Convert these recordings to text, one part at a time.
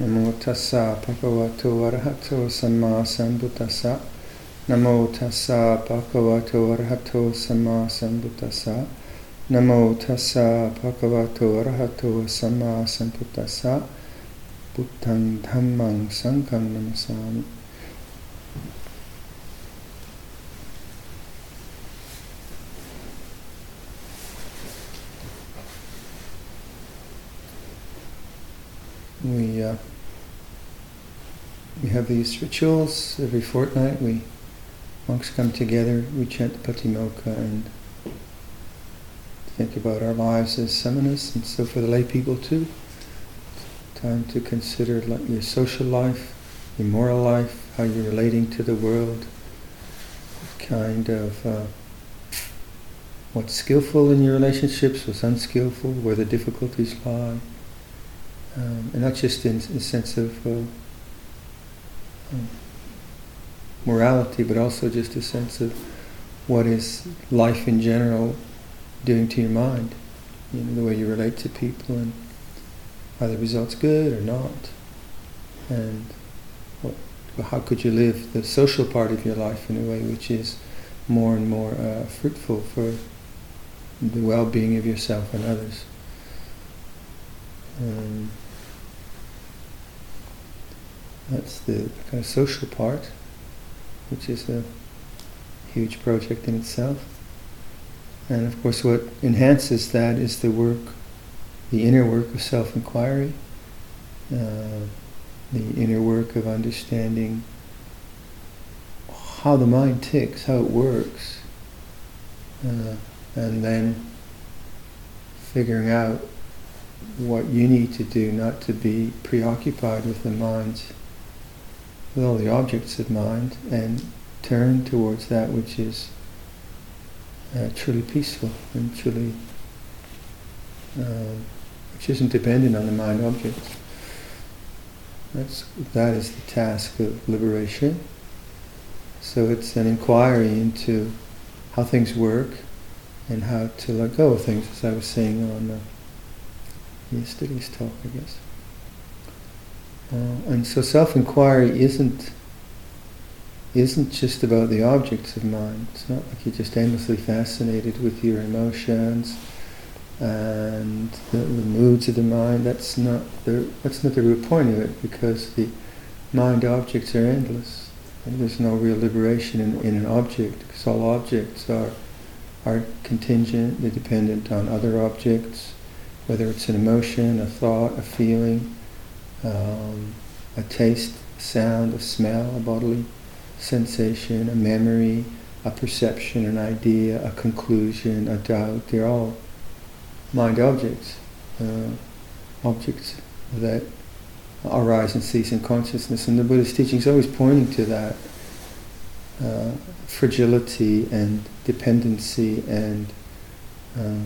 นะโมทัสสะภะคะวะโตอะระหะโตสัมมาสัมพุทธัสสะนะโมทัสสะภะคะวะโตอะระหะโตสัมมาสัมพุทธัสสะนะโมทัสสะภะคะวะโตอะระหะโตสัมมาสัมพุทธัสสะพุทธังธัมมังสังฆังนะมะสัมมา have these rituals every fortnight. We monks come together, we chant the Patimokkha and think about our lives as seminists, and so for the lay people too. Time to consider like your social life, your moral life, how you're relating to the world, kind of uh, what's skillful in your relationships, what's unskillful, where the difficulties lie um, and not just in the sense of uh, morality, but also just a sense of what is life in general doing to your mind, you know, the way you relate to people, and are the results good or not, and what, how could you live the social part of your life in a way which is more and more uh, fruitful for the well-being of yourself and others. Um, that's the kind of social part, which is a huge project in itself. And of course, what enhances that is the work, the inner work of self inquiry, uh, the inner work of understanding how the mind ticks, how it works, uh, and then figuring out what you need to do not to be preoccupied with the mind's with all the objects of mind and turn towards that which is uh, truly peaceful and truly uh, which isn't dependent on the mind objects. That's that is the task of liberation. So it's an inquiry into how things work and how to let go of things, as I was saying on uh, yesterday's talk, I guess. Uh, and so self-inquiry isn't isn't just about the objects of mind. It's not like you're just endlessly fascinated with your emotions and the, the moods of the mind. That's not the that's not the real point of it because the mind objects are endless. And there's no real liberation in, in an object because all objects are are contingent. They're dependent on other objects, whether it's an emotion, a thought, a feeling um, a taste, a sound, a smell, a bodily sensation, a memory, a perception, an idea, a conclusion, a doubt. They're all mind objects, uh, objects that arise and cease in consciousness. And the Buddhist teaching is always pointing to that uh, fragility and dependency and uh,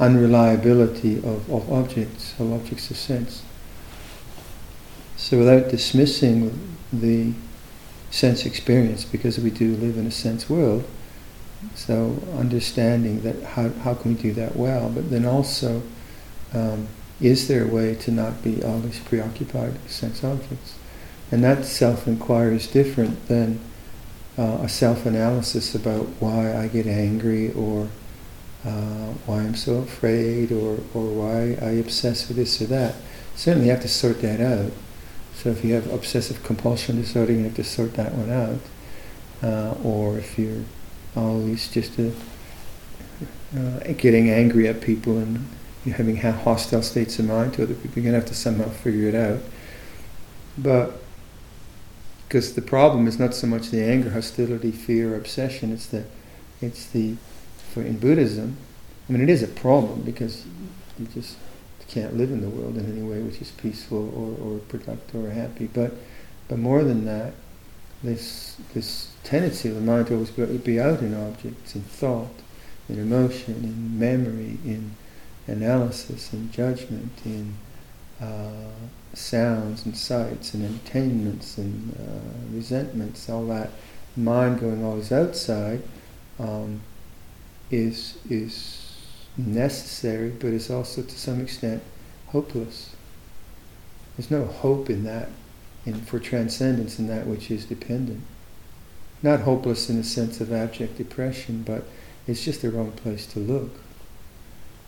unreliability of, of objects, of objects of sense. So without dismissing the sense experience, because we do live in a sense world, so understanding that how, how can we do that well, but then also um, is there a way to not be always preoccupied with sense objects? And that self-inquiry is different than uh, a self-analysis about why I get angry or uh, why I'm so afraid or, or why I obsess with this or that. Certainly you have to sort that out. So if you have obsessive compulsion disorder, you have to sort that one out. Uh, or if you're always just a, uh, getting angry at people and you're having hostile states of mind to other people, you're going to have to somehow figure it out. But because the problem is not so much the anger, hostility, fear, obsession, it's the, it's the, for in Buddhism, I mean, it is a problem because you just can't live in the world in any way which is peaceful or, or productive or happy. But but more than that, this this tendency of the mind to always be out in objects, in thought, in emotion, in memory, in analysis, in judgment, in uh, sounds and sights and entertainments and uh, resentments, all that mind going always outside um, is is necessary, but is also to some extent hopeless. There's no hope in that, in, for transcendence in that which is dependent. Not hopeless in the sense of abject depression, but it's just the wrong place to look.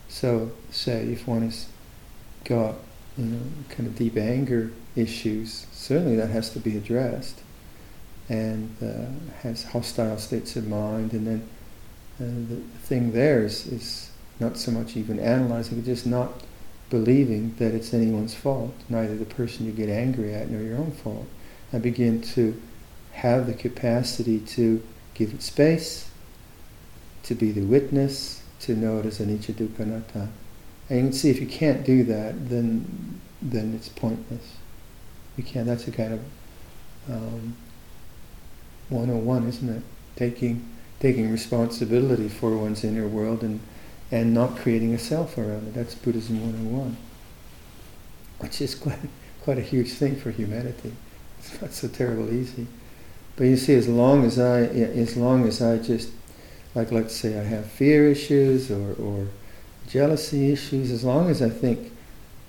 So, say if one has got you know kind of deep anger issues, certainly that has to be addressed, and uh, has hostile states of mind, and then uh, the thing there is, is not so much even analyzing, but just not believing that it's anyone's fault, neither the person you get angry at nor your own fault. I begin to have the capacity to give it space, to be the witness, to know it as anicca dukkha anatta. And you can see if you can't do that, then then it's pointless. You can't. That's a kind of um, 101, isn't it? Taking taking responsibility for one's inner world and and not creating a self around it. That's Buddhism 101, which is quite, quite a huge thing for humanity. It's not so terrible easy. But you see, as long as I, as long as I just, like let's say I have fear issues or, or jealousy issues, as long as I think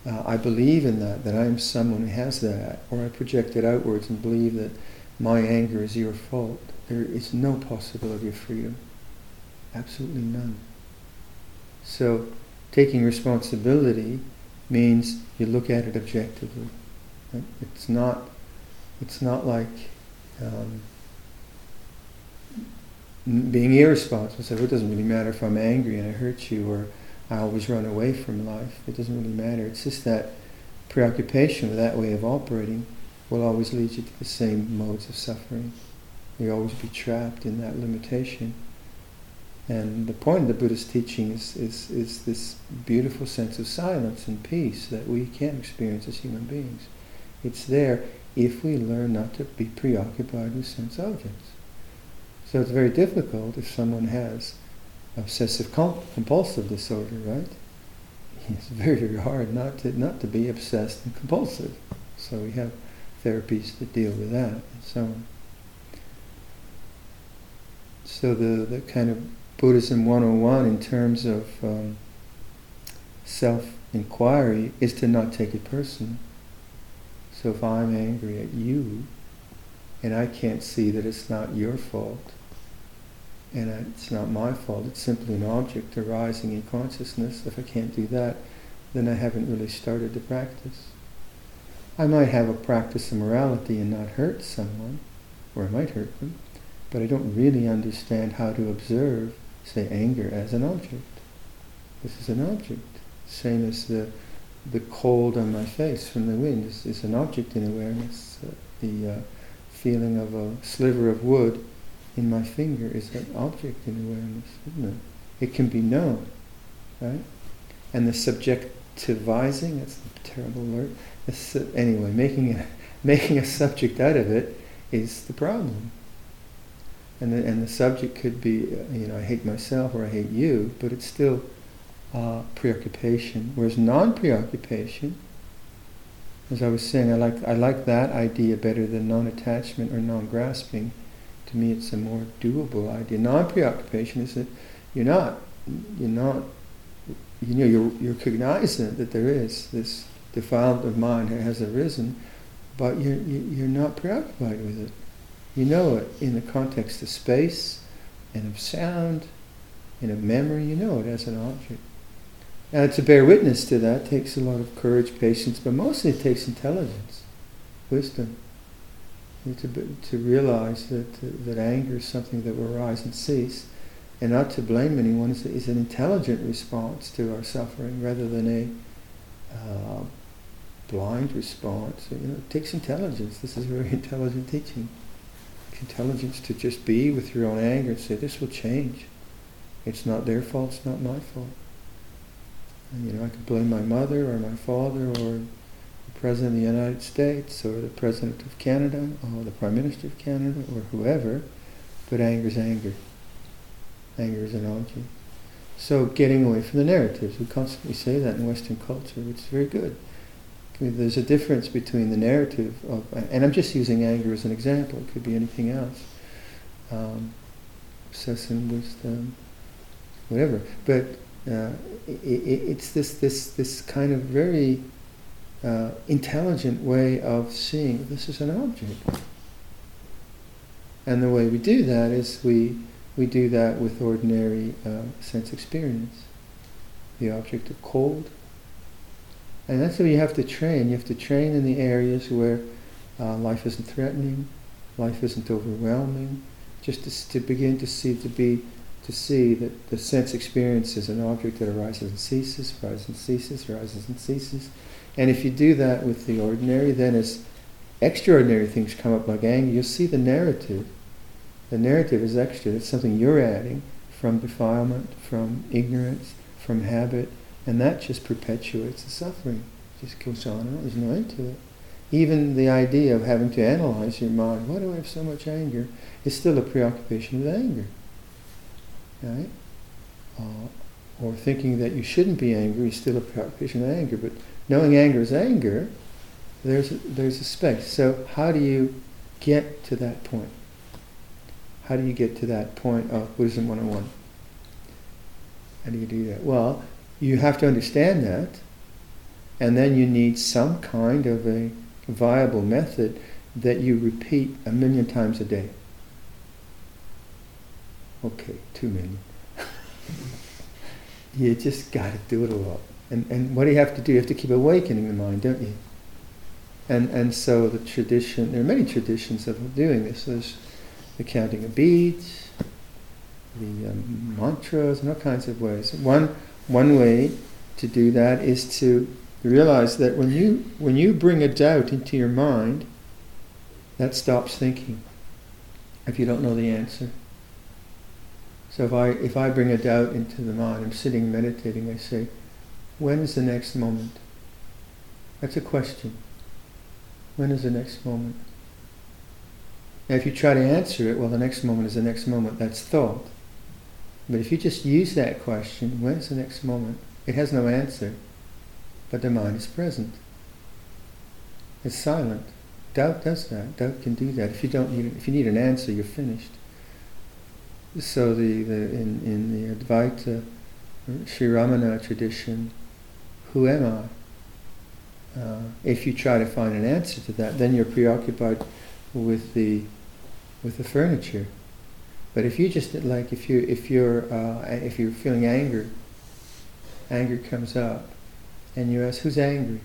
uh, I believe in that, that I'm someone who has that, or I project it outwards and believe that my anger is your fault, there is no possibility of freedom. Absolutely none. So taking responsibility means you look at it objectively. It's not it's not like um, being irresponsible. So it doesn't really matter if I'm angry and I hurt you or I always run away from life. It doesn't really matter. It's just that preoccupation with that way of operating will always lead you to the same modes of suffering. You always be trapped in that limitation. And the point of the Buddhist teaching is, is, is this beautiful sense of silence and peace that we can experience as human beings. It's there if we learn not to be preoccupied with sense objects. So it's very difficult if someone has obsessive compulsive disorder, right? It's very, very hard not to, not to be obsessed and compulsive. So we have therapies that deal with that and so on. So the, the kind of Buddhism 101 in terms of um, self inquiry is to not take it personally. So if I'm angry at you and I can't see that it's not your fault and it's not my fault, it's simply an object arising in consciousness, if I can't do that, then I haven't really started the practice. I might have a practice of morality and not hurt someone, or I might hurt them, but I don't really understand how to observe say anger as an object. This is an object. Same as the the cold on my face from the wind is, is an object in awareness. Uh, the uh, feeling of a sliver of wood in my finger is an object in awareness, isn't it? It can be known, right? And the subjectivizing, that's a terrible word. Uh, anyway, making a, making a subject out of it is the problem and the, and the subject could be, uh, you know, I hate myself or I hate you, but it's still uh, preoccupation. Whereas non-preoccupation, as I was saying, I like I like that idea better than non-attachment or non-grasping. To me, it's a more doable idea. Non-preoccupation is that you're not you're not you know you're you're cognizant that there is this defilement of mind that has arisen, but you're you're not preoccupied with it. You know it in the context of space and of sound and of memory. You know it as an object. Now, to bear witness to that takes a lot of courage, patience, but mostly it takes intelligence, wisdom. To, to realize that, that anger is something that will rise and cease, and not to blame anyone is, is an intelligent response to our suffering rather than a uh, blind response. You know, it takes intelligence. This is very intelligent teaching intelligence to just be with your own anger and say, this will change. It's not their fault, it's not my fault. And, you know, I could blame my mother or my father or the President of the United States or the President of Canada or the Prime Minister of Canada or whoever, but anger is anger. Anger is an object. So getting away from the narratives, we constantly say that in Western culture, which is very good there's a difference between the narrative of, and I'm just using anger as an example. It could be anything else, um, obsession, wisdom, whatever. But uh, it, it's this this this kind of very uh, intelligent way of seeing this is an object. And the way we do that is we, we do that with ordinary uh, sense experience. The object of cold. And that's what you have to train. You have to train in the areas where uh, life isn't threatening, life isn't overwhelming, just to, to begin to see to be to see that the sense experience is an object that arises and ceases, arises and ceases, arises and ceases. And if you do that with the ordinary, then as extraordinary things come up like anger, you'll see the narrative. The narrative is extra. It's something you're adding from defilement, from ignorance, from habit, and that just perpetuates the suffering. It just goes on and on. There's no end to it. Even the idea of having to analyze your mind, why do I have so much anger, is still a preoccupation with anger. Right? Uh, or thinking that you shouldn't be angry is still a preoccupation with anger. But knowing anger is anger, there's a, there's a space. So how do you get to that point? How do you get to that point of Buddhism 101? How do you do that? Well, you have to understand that, and then you need some kind of a viable method that you repeat a million times a day. Okay, two million. you just got to do it a lot. And, and what do you have to do? You have to keep awakening the mind, don't you? And, and so the tradition, there are many traditions of doing this. There's the counting of beads, the um, mantras, and all kinds of ways. One, one way to do that is to realize that when you, when you bring a doubt into your mind, that stops thinking if you don't know the answer. So if I, if I bring a doubt into the mind, I'm sitting meditating, I say, when is the next moment? That's a question. When is the next moment? Now if you try to answer it, well the next moment is the next moment, that's thought. But if you just use that question, when is the next moment? It has no answer, but the mind is present. It's silent. Doubt does that. Doubt can do that. If you don't need, if you need an answer, you're finished. So the, the in, in the Advaita Sri Ramana tradition, who am I? Uh, if you try to find an answer to that, then you're preoccupied with the with the furniture. But if you just like if you if you're uh, if you're feeling anger, anger comes up, and you ask who's angry.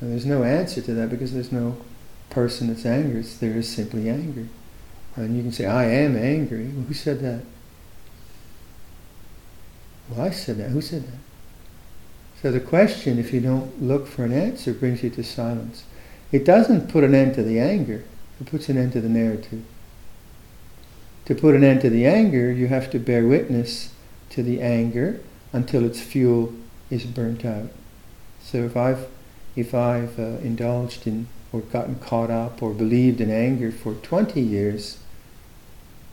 And there's no answer to that because there's no person that's angry. It's, There is simply anger. And you can say, I am angry. Well, who said that? Well, I said that. Who said that? So the question, if you don't look for an answer, brings you to silence. It doesn't put an end to the anger, it puts an end to the narrative. To put an end to the anger, you have to bear witness to the anger until its fuel is burnt out. So if I've if I've uh, indulged in or gotten caught up or believed in anger for 20 years,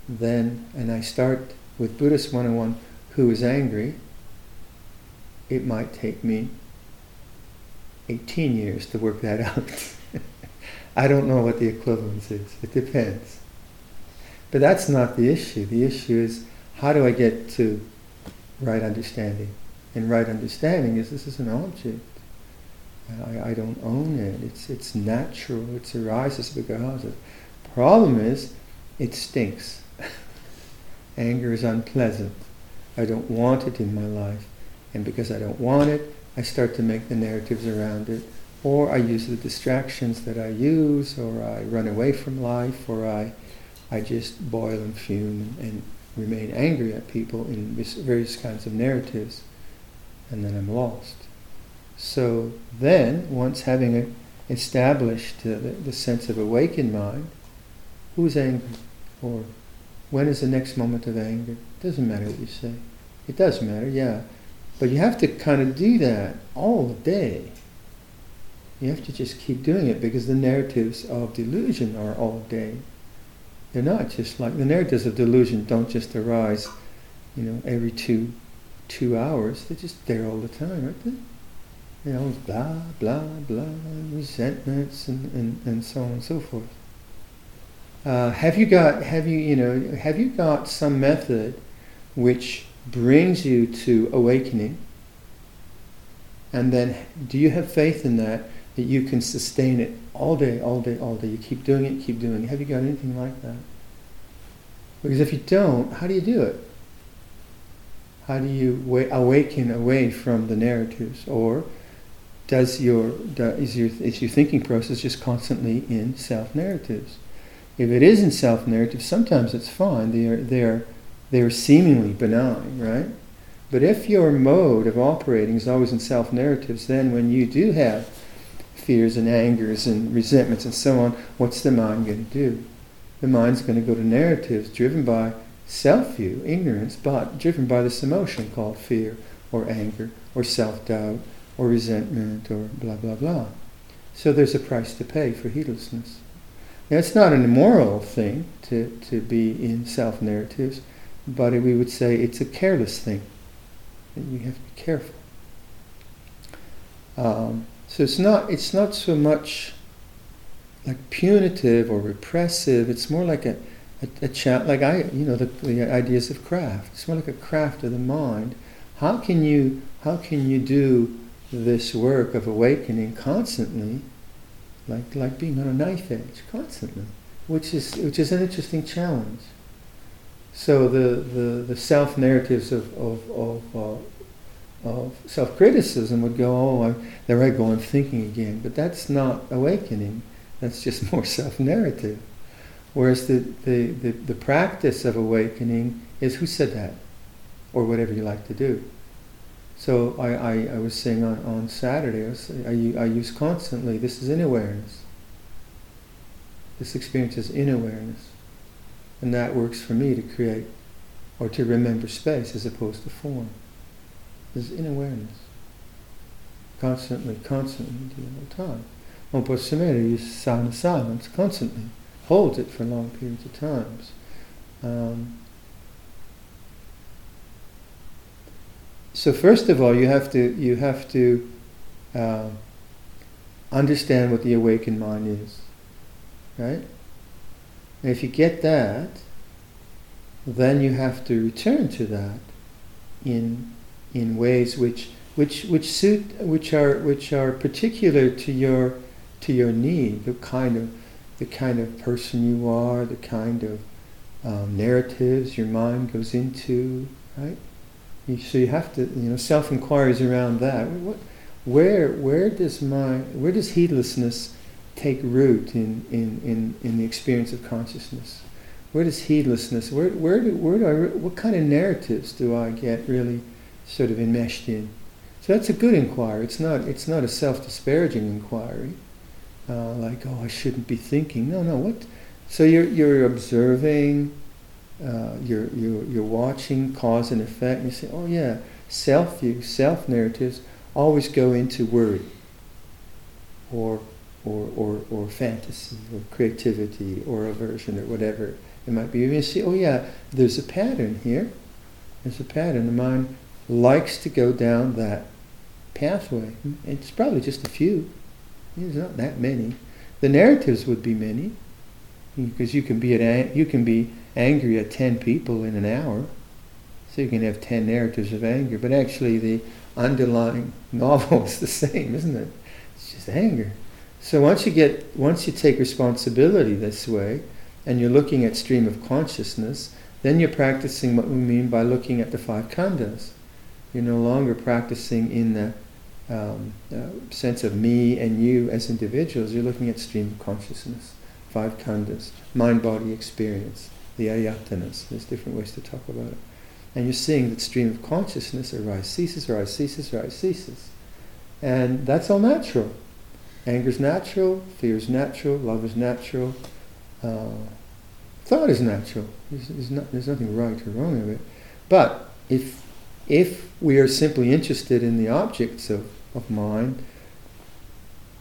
then, and I start with Buddhist 101, who is angry, it might take me 18 years to work that out. I don't know what the equivalence is. It depends. But that's not the issue. The issue is how do I get to right understanding? And right understanding is this is an object. I, I don't own it. It's, it's natural. It arises because of. Problem is, it stinks. Anger is unpleasant. I don't want it in my life. And because I don't want it, I start to make the narratives around it. Or I use the distractions that I use, or I run away from life, or I, I just boil and fume and, and remain angry at people in various kinds of narratives. And then I'm lost. So then, once having established uh, the, the sense of awakened mind, who's angry? Or when is the next moment of anger? Doesn't matter what you say. It does matter, yeah. But you have to kind of do that all day. You have to just keep doing it because the narratives of delusion are all day. They're not just like the narratives of delusion don't just arise, you know, every two two hours. They're just there all the time, aren't they? You know, blah blah blah, resentments and, and, and so on and so forth. Uh, have you got have you you know have you got some method which brings you to awakening And then, do you have faith in that, that you can sustain it all day, all day, all day? You keep doing it, keep doing it. Have you got anything like that? Because if you don't, how do you do it? How do you awaken away from the narratives? Or does your, is, your, is your thinking process just constantly in self narratives? If it is in self narratives, sometimes it's fine. They are, they, are, they are seemingly benign, right? But if your mode of operating is always in self narratives, then when you do have fears and angers and resentments and so on, what's the mind going to do? The mind's going to go to narratives driven by self view, ignorance, but driven by this emotion called fear or anger or self doubt or resentment or blah blah blah. So there's a price to pay for heedlessness. Now, it's not an immoral thing to, to be in self narratives, but we would say it's a careless thing. And You have to be careful. Um, so it's not it's not so much like punitive or repressive. It's more like a a, a cha- like I, you know, the, the ideas of craft. It's more like a craft of the mind. How can you, how can you do this work of awakening constantly, like like being on a knife edge constantly, which is which is an interesting challenge. So the the, the self narratives of of of, uh, of self criticism would go, oh, I, there I go, I'm thinking again. But that's not awakening. That's just more self narrative. Whereas the, the, the, the, practice of awakening is who said that? Or whatever you like to do. So I, I, I was saying on, on Saturday, I, was, I, I use constantly, this is in awareness. This experience is in awareness. And that works for me to create or to remember space as opposed to form. Is in awareness. Constantly, constantly, the whole time. Ajahn Sumedho uses of silence constantly holds it for long periods of times. Um, so first of all, you have to you have to uh, understand what the awakened mind is, right? And if you get that, then you have to return to that in in ways which which which suit which are which are particular to your to your need, the kind of the kind of person you are, the kind of um, narratives your mind goes into, right? You, so you have to, you know, self inquiries around that. What, where, where does my, where does heedlessness take root in, in, in, in the experience of consciousness? Where does heedlessness, where, where, do, where do I, what kind of narratives do I get really sort of enmeshed in? So that's a good inquiry. It's not, it's not a self disparaging inquiry uh, like, oh, I shouldn't be thinking. No, no, what? So you're, you're observing, uh, you're, you're, you're watching cause and effect, and you say, oh, yeah, self view, self narratives always go into worry or, or, or, or fantasy or creativity or aversion or whatever it might be. You see, oh, yeah, there's a pattern here. There's a pattern. The mind likes to go down that pathway. Mm-hmm. It's probably just a few. There's not that many. The narratives would be many, because you can be at you can be angry at ten people in an hour, so you can have ten narratives of anger. But actually, the underlying novel is the same, isn't it? It's just anger. So once you get once you take responsibility this way, and you're looking at stream of consciousness, then you're practicing what we mean by looking at the five khandhas. You're no longer practicing in the um, uh, sense of me and you as individuals, you're looking at stream of consciousness, five khandhas, mind-body experience, the ayatanas. There's different ways to talk about it. And you're seeing that stream of consciousness arise, ceases, arise, ceases, arise, ceases. And that's all natural. Anger is natural, fear is natural, love is natural, uh, thought is natural. There's, there's, there's nothing right or wrong of it. But if if we are simply interested in the objects of, of mind,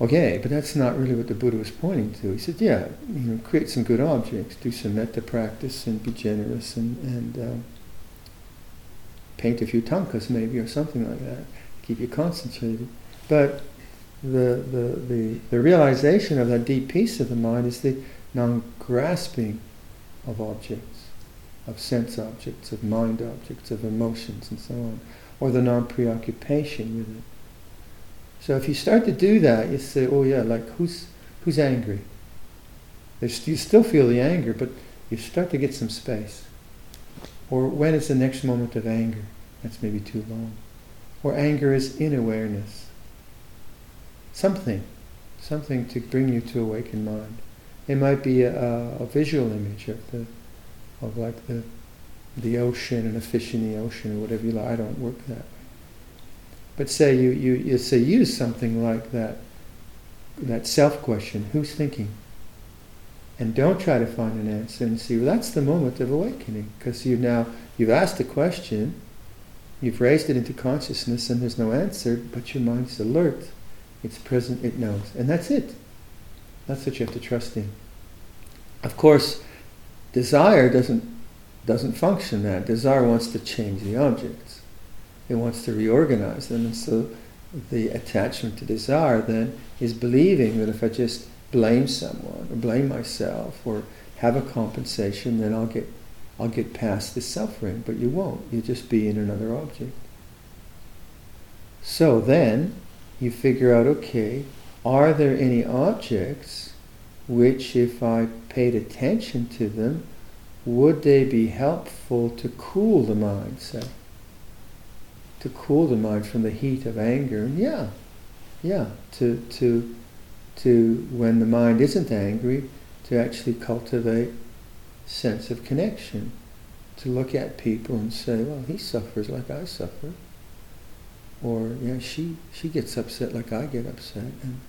okay, but that's not really what the Buddha was pointing to. He said, yeah, you know, create some good objects, do some metta practice, and be generous, and, and uh, paint a few tankas maybe, or something like that. Keep you concentrated. But the, the, the, the realization of that deep peace of the mind is the non-grasping of objects of sense objects, of mind objects, of emotions, and so on, or the non preoccupation with it. So if you start to do that, you say, oh yeah, like who's, who's angry? There's, you still feel the anger, but you start to get some space. Or when is the next moment of anger? That's maybe too long. Or anger is in awareness. Something, something to bring you to awakened mind. It might be a, a visual image of the, of like the, the ocean and a fish in the ocean or whatever you like. I don't work that way. But say you, you, you say use something like that, that self question, who's thinking? And don't try to find an answer and see, well that's the moment of awakening. Because you now you've asked a question, you've raised it into consciousness and there's no answer, but your mind's alert. It's present, it knows. And that's it. That's what you have to trust in. Of course, desire doesn't doesn't function that. Desire wants to change the objects. It wants to reorganize them. And so the attachment to desire then is believing that if I just blame someone or blame myself or have a compensation, then I'll get I'll get past this suffering. But you won't. You'll just be in another object. So then you figure out, okay, are there any objects which if I paid attention to them, would they be helpful to cool the mind, say? To cool the mind from the heat of anger. And yeah, yeah, to, to, to, when the mind isn't angry, to actually cultivate sense of connection. To look at people and say, well, he suffers like I suffer. Or, yeah, she, she gets upset like I get upset. And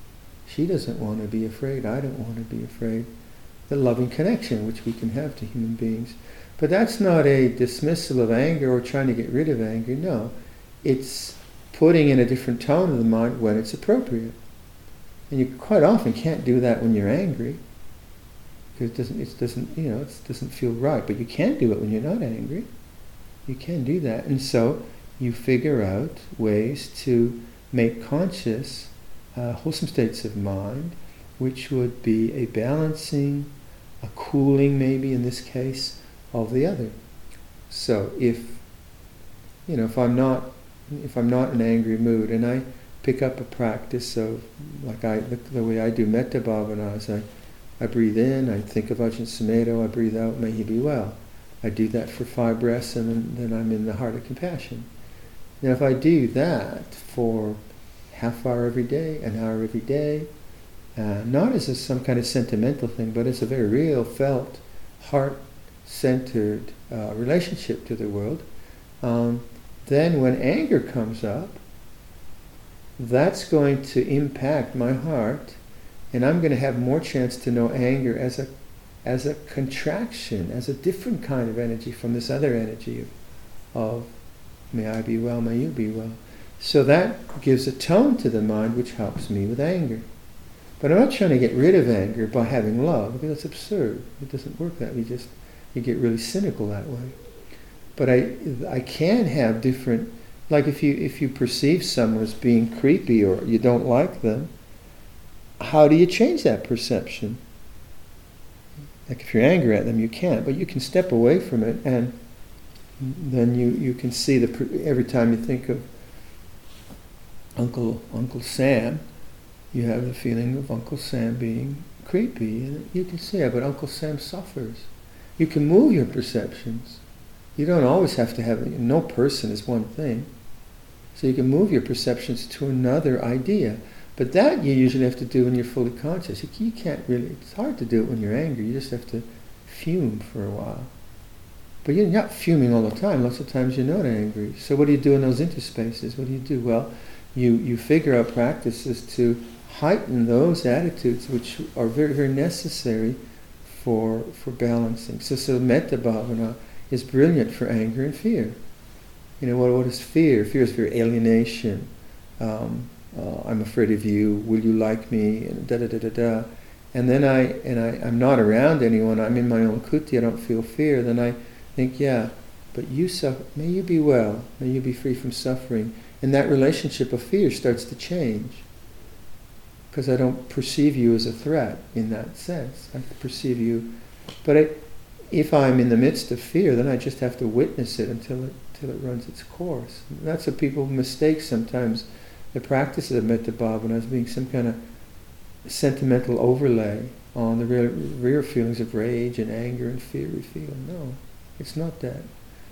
she doesn't want to be afraid. I don't want to be afraid the loving connection which we can have to human beings. But that's not a dismissal of anger or trying to get rid of anger. No, it's putting in a different tone of the mind when it's appropriate. And you quite often can't do that when you're angry because it doesn't, it doesn't, you know, it doesn't feel right. But you can do it when you're not angry. You can do that, and so you figure out ways to make conscious uh, wholesome states of mind, which would be a balancing a cooling maybe in this case of the other. So if you know if I'm not if I'm not in an angry mood and I pick up a practice of like I the, the way I do metta bhavana is I, I breathe in, I think of Ajahn Sumedho, I breathe out, may he be well. I do that for five breaths and then, then I'm in the heart of compassion. Now if I do that for half hour every day, an hour every day, uh, not as a, some kind of sentimental thing, but as a very real, felt, heart-centered uh, relationship to the world. Um, then when anger comes up, that's going to impact my heart, and I'm going to have more chance to know anger as a as a contraction, as a different kind of energy from this other energy of, of may I be well, may you be well. So that gives a tone to the mind which helps me with anger. But I'm not trying to get rid of anger by having love, because that's absurd. It doesn't work that way. You just you get really cynical that way. But I I can have different like if you if you perceive someone as being creepy or you don't like them, how do you change that perception? Like if you're angry at them, you can't, but you can step away from it and then you, you can see the every time you think of Uncle Uncle Sam, you have the feeling of Uncle Sam being creepy. And you can it, but Uncle Sam suffers. You can move your perceptions. You don't always have to have, no person is one thing. So you can move your perceptions to another idea. But that you usually have to do when you're fully conscious. You can't really, it's hard to do it when you're angry. You just have to fume for a while. But you're not fuming all the time. Lots of times you're not angry. So what do you do in those interspaces? What do you do? Well, you, you figure out practices to heighten those attitudes which are very, very necessary for, for balancing. So, so metta bhavana is brilliant for anger and fear. You know, what, what is fear? Fear is fear, alienation. Um, uh, I'm afraid of you. Will you like me? And da da da da da. And then I and I, I'm not around anyone. I'm in my own kuti. I don't feel fear. Then I think, yeah, but you suffer. May you be well. May you be free from suffering. And that relationship of fear starts to change because I don't perceive you as a threat in that sense. I perceive you, but I, if I'm in the midst of fear, then I just have to witness it until it until it runs its course. And that's what people mistake sometimes the practices of metta bhavana as being some kind of sentimental overlay on the real, real feelings of rage and anger and fear we feel. No, it's not that.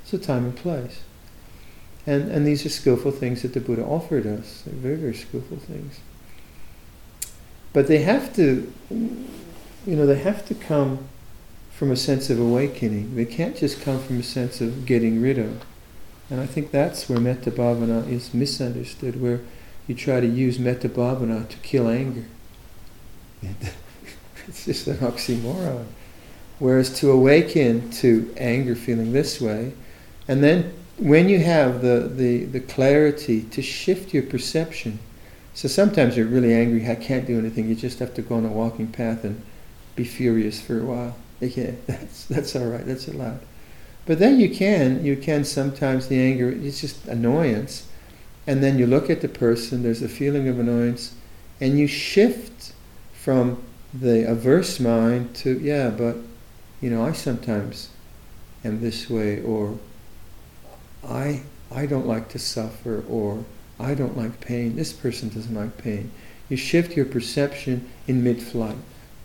It's a time and place. And, and these are skillful things that the Buddha offered us. They're very, very skillful things. But they have to, you know, they have to come from a sense of awakening. They can't just come from a sense of getting rid of. And I think that's where metta bhavana is misunderstood, where you try to use metta bhavana to kill anger. it's just an oxymoron. Whereas to awaken to anger feeling this way, and then when you have the, the, the clarity to shift your perception, so sometimes you're really angry, I can't do anything, you just have to go on a walking path and be furious for a while. Okay, that's, that's all right, that's allowed. But then you can, you can sometimes the anger, it's just annoyance, and then you look at the person, there's a feeling of annoyance, and you shift from the averse mind to, yeah, but, you know, I sometimes am this way, or I, I don't like to suffer, or I don't like pain, this person doesn't like pain. You shift your perception in mid flight.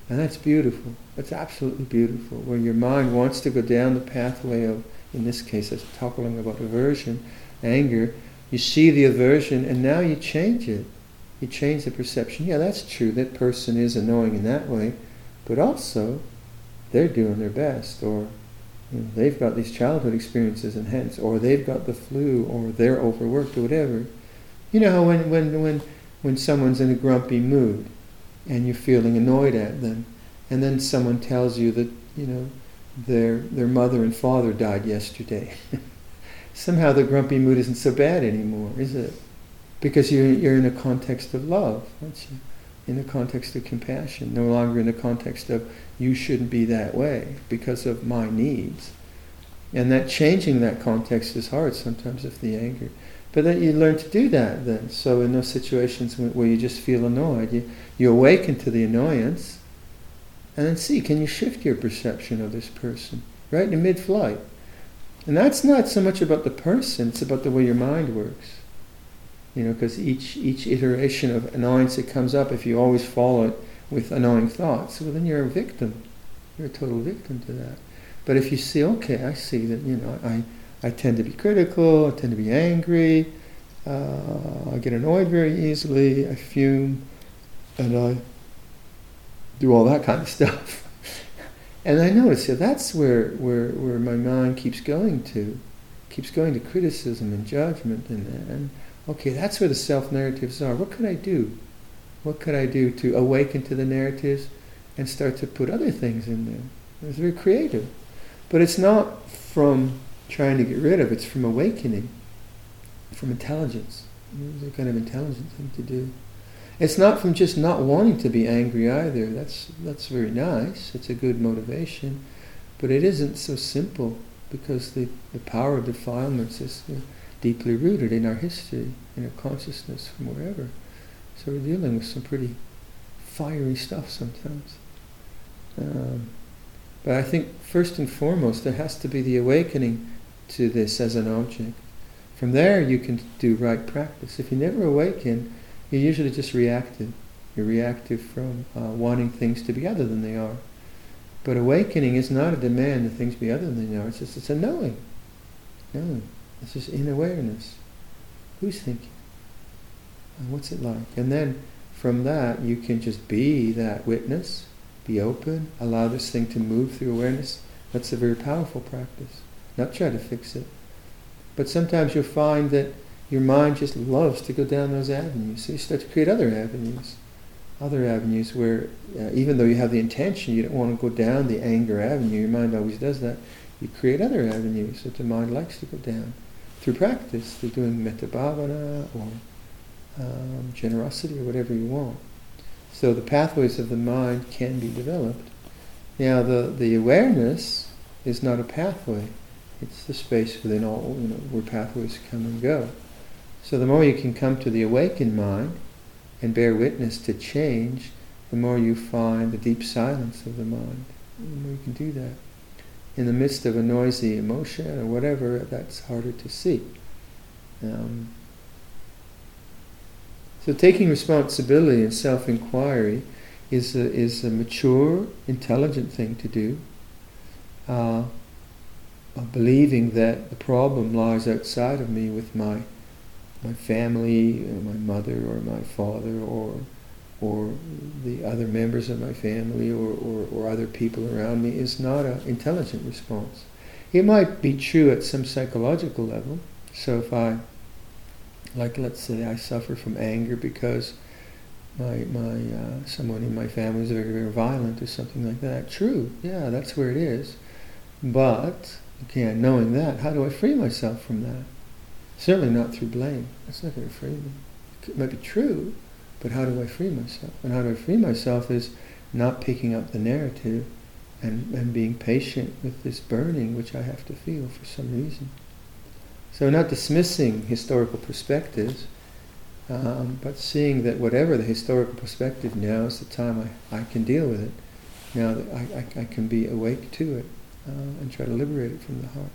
And that's beautiful. That's absolutely beautiful. Where your mind wants to go down the pathway of, in this case, it's talking about aversion, anger. You see the aversion, and now you change it. You change the perception. Yeah, that's true. That person is annoying in that way, but also they're doing their best, or you know, they've got these childhood experiences, and hence, or they've got the flu, or they're overworked, or whatever. You know how when, when, when, when someone's in a grumpy mood and you're feeling annoyed at them, and then someone tells you that, you know, their, their mother and father died yesterday. Somehow the grumpy mood isn't so bad anymore, is it? Because you're, you're in a context of love, aren't you? In the context of compassion, no longer in the context of you shouldn't be that way because of my needs. And that changing that context is hard sometimes if the anger. But then you learn to do that then. So in those situations where you just feel annoyed, you, you awaken to the annoyance and then see, can you shift your perception of this person right in mid-flight? And that's not so much about the person, it's about the way your mind works. You know, because each, each iteration of annoyance that comes up, if you always follow it with annoying thoughts, well then you're a victim. You're a total victim to that. But if you see, okay, I see that, you know, I, I tend to be critical, I tend to be angry, uh, I get annoyed very easily, I fume, and I do all that kind of stuff. and I notice yeah, that's where, where, where my mind keeps going to, keeps going to criticism and judgment, and, and okay, that's where the self narratives are. What could I do? What could I do to awaken to the narratives and start to put other things in there? It's very creative. But it's not from trying to get rid of, it's from awakening, from intelligence. It's a kind of intelligent thing to do. It's not from just not wanting to be angry either. That's that's very nice. It's a good motivation, but it isn't so simple because the, the power of defilements is deeply rooted in our history, in our consciousness, from wherever. So we're dealing with some pretty fiery stuff sometimes. Um, but I think first and foremost there has to be the awakening to this as an object. From there, you can do right practice. If you never awaken, you're usually just reactive. You're reactive from uh, wanting things to be other than they are. But awakening is not a demand that things be other than they are. It's just it's a knowing. Knowing. It's just in awareness. Who's thinking? And what's it like? And then from that, you can just be that witness, be open, allow this thing to move through awareness. That's a very powerful practice not try to fix it. But sometimes you'll find that your mind just loves to go down those avenues. So you start to create other avenues, other avenues where uh, even though you have the intention, you don't want to go down the anger avenue. Your mind always does that. You create other avenues that the mind likes to go down through practice, through doing metta bhavana or um, generosity or whatever you want. So the pathways of the mind can be developed. Now the, the awareness is not a pathway. It's the space within all, you know, where pathways come and go. So the more you can come to the awakened mind and bear witness to change, the more you find the deep silence of the mind. The more you can do that. In the midst of a noisy emotion or whatever, that's harder to see. Um, So taking responsibility and self-inquiry is a, is a mature, intelligent thing to do. Uh, believing that the problem lies outside of me with my my family, or my mother, or my father, or or the other members of my family, or, or, or other people around me, is not an intelligent response. It might be true at some psychological level. So if I, like, let's say I suffer from anger because my my uh, someone in my family is very very violent or something like that. True, yeah, that's where it is. But again, knowing that, how do I free myself from that? Certainly not through blame. That's not going to free me. It might be true, but how do I free myself? And how do I free myself is not picking up the narrative and, and being patient with this burning which I have to feel for some reason. So not dismissing historical perspectives, um, but seeing that whatever the historical perspective, now is the time I, I can deal with it. Now that I, I, I can be awake to it uh, and try to liberate it from the heart.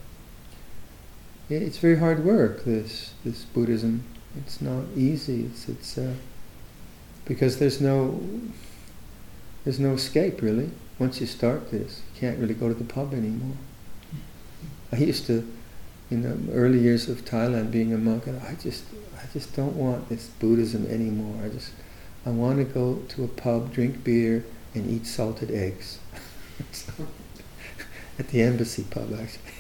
It's very hard work. This this Buddhism. It's not easy. It's it's uh, because there's no there's no escape really. Once you start this, you can't really go to the pub anymore. I used to, in the early years of Thailand, being a monk, I just I just don't want this Buddhism anymore. I just I want to go to a pub, drink beer, and eat salted eggs. At the embassy pub, actually.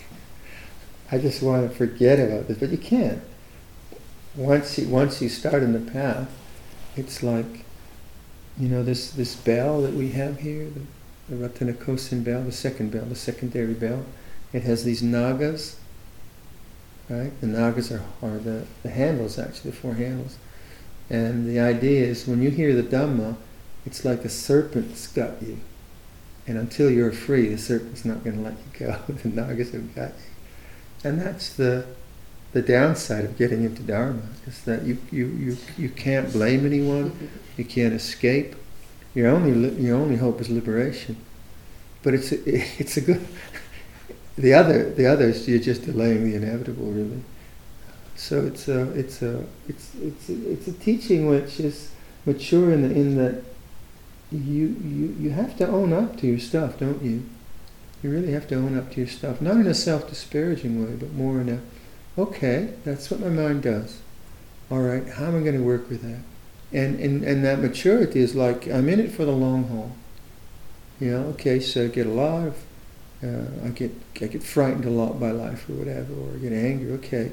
I just want to forget about this, but you can't. Once you, once you start in the path, it's like, you know, this, this bell that we have here, the, the Ratanakosin bell, the second bell, the secondary bell, it has these nagas, right? The nagas are, are the, the handles, actually, the four handles. And the idea is when you hear the Dhamma, it's like a serpent's got you. And until you're free, the serpent's not going to let you go. the nagas have got you. And that's the the downside of getting into Dharma is that you, you, you, you can't blame anyone, you can't escape. Your only your only hope is liberation. But it's a, it's a good. The other the others you're just delaying the inevitable really. So it's a it's a it's it's a, it's a teaching which is mature in the, in that you you you have to own up to your stuff, don't you? You really have to own up to your stuff, not in a self-disparaging way, but more in a, okay, that's what my mind does. All right, how am I going to work with that? And, and, and that maturity is like, I'm in it for the long haul. You know, okay, so I get a lot of, uh, I get I get frightened a lot by life or whatever, or I get angry. Okay,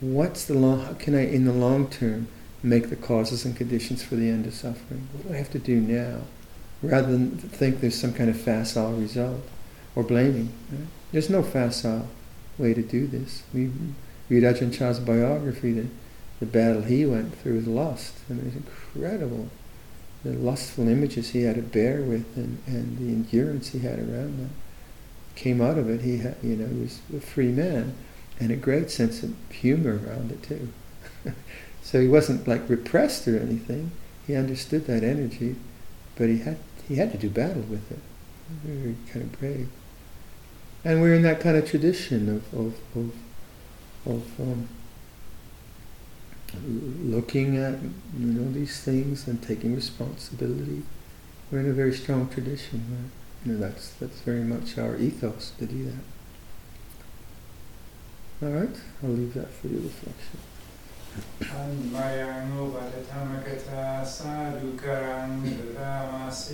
what's the long? How can I, in the long term, make the causes and conditions for the end of suffering? What do I have to do now, rather than think there's some kind of facile result? or blaming. Right? There's no facile way to do this. We read Ajahn Chah's biography, the, the battle he went through with lust. I mean, it's incredible. The lustful images he had to bear with and, and the endurance he had around that. Came out of it, he had, you know, he was a free man and a great sense of humor around it too. so he wasn't like repressed or anything. He understood that energy, but he had he had to do battle with it. Very kind of brave. And we're in that kind of tradition of, of, of, of um, looking at you know these things and taking responsibility. We're in a very strong tradition, right? You know, that's that's very much our ethos to do that. All right, I'll leave that for your reflection. อันมายังอุปัฏฐรรมกถาสาดุกรังสุรามาเส